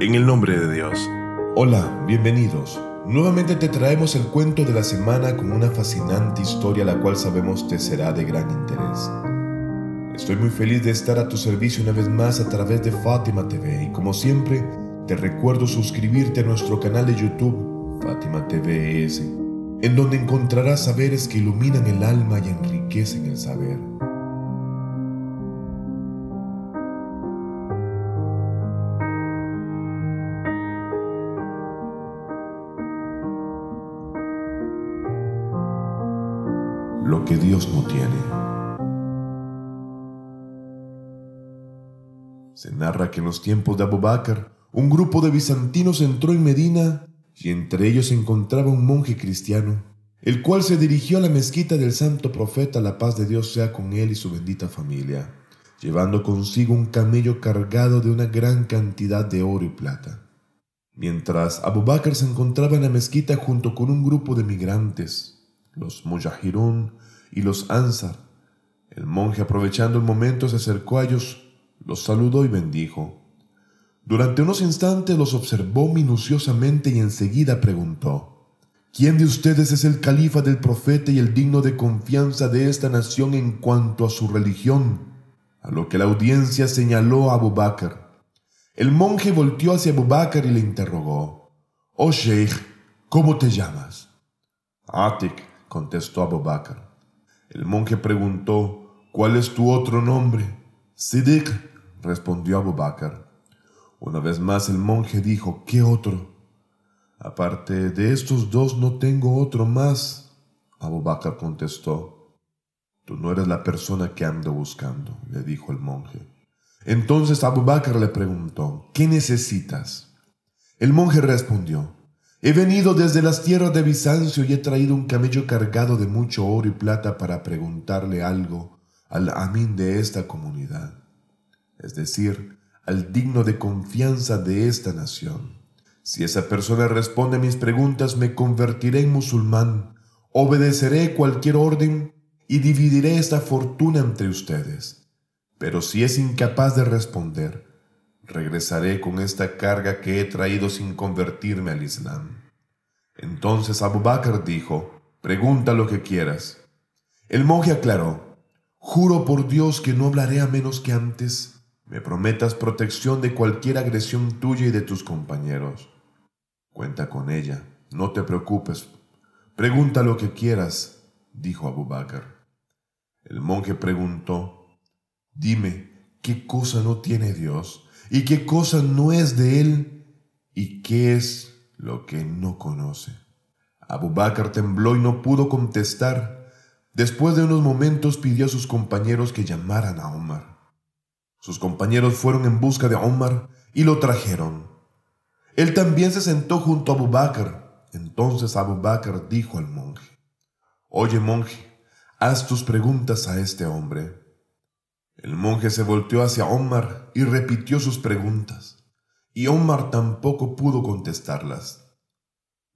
En el nombre de Dios. Hola, bienvenidos. Nuevamente te traemos el cuento de la semana con una fascinante historia la cual sabemos te será de gran interés. Estoy muy feliz de estar a tu servicio una vez más a través de Fátima TV y como siempre te recuerdo suscribirte a nuestro canal de YouTube Fátima TVS, en donde encontrarás saberes que iluminan el alma y enriquecen el saber. Que Dios no tiene. Se narra que en los tiempos de Abu Bakr, un grupo de bizantinos entró en Medina y entre ellos se encontraba un monje cristiano, el cual se dirigió a la mezquita del santo profeta, la paz de Dios sea con él y su bendita familia, llevando consigo un camello cargado de una gran cantidad de oro y plata. Mientras Abu Bakr se encontraba en la mezquita junto con un grupo de migrantes, los Mujahirun y los Ansar. El monje aprovechando el momento se acercó a ellos, los saludó y bendijo. Durante unos instantes los observó minuciosamente y enseguida preguntó, ¿Quién de ustedes es el califa del profeta y el digno de confianza de esta nación en cuanto a su religión? A lo que la audiencia señaló a Abu Bakr. El monje volteó hacia Abu Bakr y le interrogó, Oh Sheikh, ¿cómo te llamas? Atik, contestó Abu Bakr. El monje preguntó, ¿cuál es tu otro nombre? Siddiq, respondió Abu Bakr. Una vez más el monje dijo, ¿qué otro? Aparte de estos dos no tengo otro más. Abu Bakr contestó, Tú no eres la persona que ando buscando, le dijo el monje. Entonces Abu Bakr le preguntó, ¿qué necesitas? El monje respondió, He venido desde las tierras de Bizancio y he traído un camello cargado de mucho oro y plata para preguntarle algo al amín de esta comunidad, es decir, al digno de confianza de esta nación. Si esa persona responde a mis preguntas, me convertiré en musulmán, obedeceré cualquier orden y dividiré esta fortuna entre ustedes. Pero si es incapaz de responder, regresaré con esta carga que he traído sin convertirme al Islam. Entonces Abu Bakr dijo, pregunta lo que quieras. El monje aclaró, juro por Dios que no hablaré a menos que antes me prometas protección de cualquier agresión tuya y de tus compañeros. Cuenta con ella, no te preocupes. Pregunta lo que quieras, dijo Abu Bakr. El monje preguntó, dime, ¿qué cosa no tiene Dios? Y qué cosa no es de él y qué es lo que no conoce. Abu Bakr tembló y no pudo contestar. Después de unos momentos pidió a sus compañeros que llamaran a Omar. Sus compañeros fueron en busca de Omar y lo trajeron. Él también se sentó junto a Abu Bakr. Entonces Abu Bakr dijo al monje, Oye monje, haz tus preguntas a este hombre. El monje se volteó hacia Omar y repitió sus preguntas, y Omar tampoco pudo contestarlas.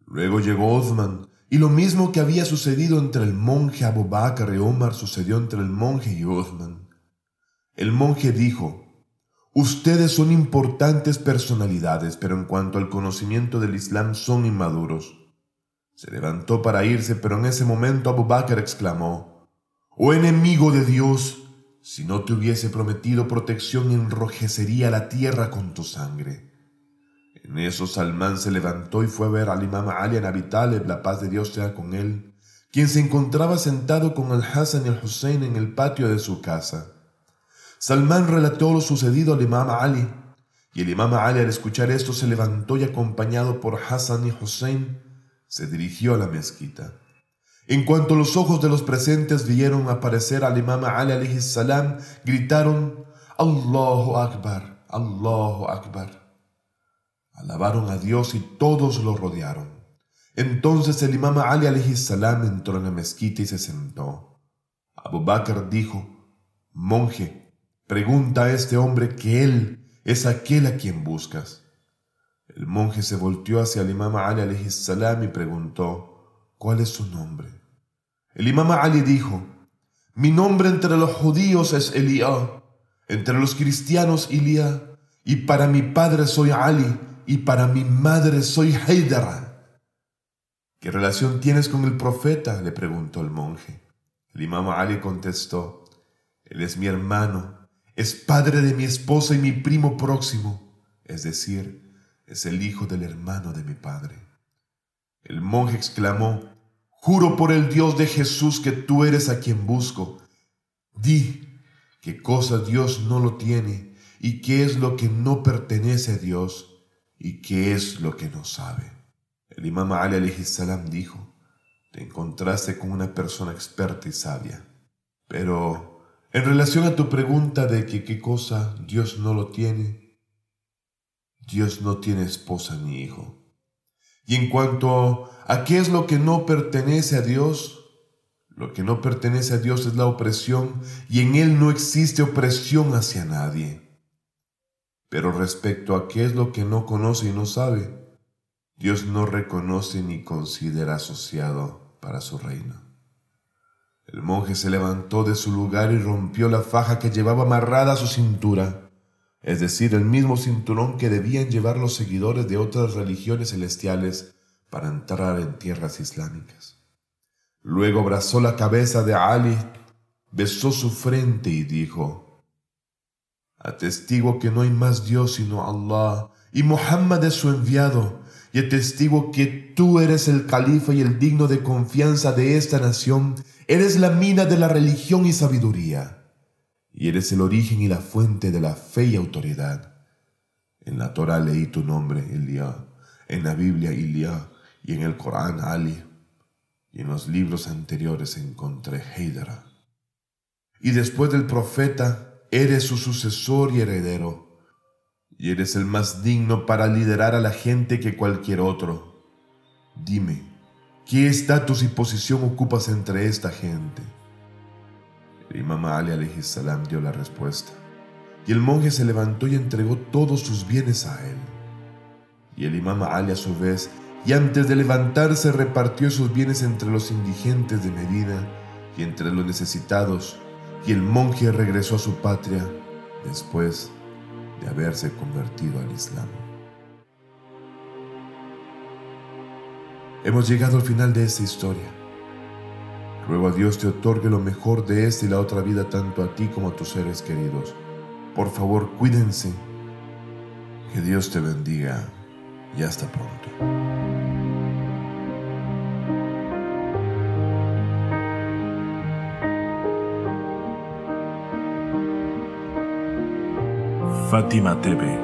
Luego llegó Osman, y lo mismo que había sucedido entre el monje Abu Bakr y Omar sucedió entre el monje y Osman. El monje dijo, Ustedes son importantes personalidades, pero en cuanto al conocimiento del Islam son inmaduros. Se levantó para irse, pero en ese momento Abu exclamó, Oh enemigo de Dios, si no te hubiese prometido protección, enrojecería la tierra con tu sangre. En eso Salmán se levantó y fue a ver al imam Ali Abi Talib, la paz de Dios sea con él, quien se encontraba sentado con el Hassan y el Hussein en el patio de su casa. Salmán relató lo sucedido al imam Ali, y el imam Ali al escuchar esto se levantó y acompañado por Hassan y Hussein, se dirigió a la mezquita. En cuanto los ojos de los presentes vieron aparecer al imam Ali salam, gritaron, Allahu Akbar, Allahu Akbar. Alabaron a Dios y todos lo rodearon. Entonces el imam Ali salam entró en la mezquita y se sentó. Abu Bakr dijo, Monje, pregunta a este hombre que él es aquel a quien buscas. El monje se volteó hacia el imam Ali salam y preguntó, ¿cuál es su nombre? El imam Ali dijo, mi nombre entre los judíos es Elías, entre los cristianos Ilía, y para mi padre soy Ali, y para mi madre soy Haidara. ¿Qué relación tienes con el profeta? le preguntó el monje. El imam Ali contestó, Él es mi hermano, es padre de mi esposa y mi primo próximo, es decir, es el hijo del hermano de mi padre. El monje exclamó, Juro por el Dios de Jesús que tú eres a quien busco. Di qué cosa Dios no lo tiene y qué es lo que no pertenece a Dios y qué es lo que no sabe. El imam Ali salam dijo, te encontraste con una persona experta y sabia. Pero en relación a tu pregunta de que qué cosa Dios no lo tiene, Dios no tiene esposa ni hijo. Y en cuanto a qué es lo que no pertenece a Dios, lo que no pertenece a Dios es la opresión y en Él no existe opresión hacia nadie. Pero respecto a qué es lo que no conoce y no sabe, Dios no reconoce ni considera asociado para su reino. El monje se levantó de su lugar y rompió la faja que llevaba amarrada a su cintura, es decir, el mismo cinturón que debían llevar los seguidores de otras religiones celestiales para entrar en tierras islámicas. Luego abrazó la cabeza de Ali, besó su frente y dijo, Atestigo que no hay más Dios sino Allah, y Muhammad es su enviado, y atestigo que tú eres el califa y el digno de confianza de esta nación, eres la mina de la religión y sabiduría, y eres el origen y la fuente de la fe y autoridad. En la Torah leí tu nombre, Elia, en la Biblia, Elia, y en el Corán, Ali, y en los libros anteriores encontré Heidara. Y después del profeta, eres su sucesor y heredero y eres el más digno para liderar a la gente que cualquier otro. Dime, ¿qué estatus y posición ocupas entre esta gente? El imam Ali salam dio la respuesta, y el monje se levantó y entregó todos sus bienes a él. Y el imam Ali a su vez, y antes de levantarse repartió sus bienes entre los indigentes de Medina y entre los necesitados, y el monje regresó a su patria después de haberse convertido al Islam. Hemos llegado al final de esta historia. Ruego a Dios te otorgue lo mejor de esta y la otra vida tanto a ti como a tus seres queridos. Por favor, cuídense. Que Dios te bendiga y hasta pronto. Fátima TV,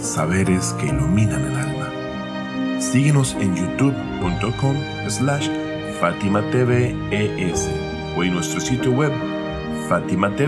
saberes que iluminan el alma. Síguenos en youtube.com slash Fátima TV o en nuestro sitio web fatimatv.es.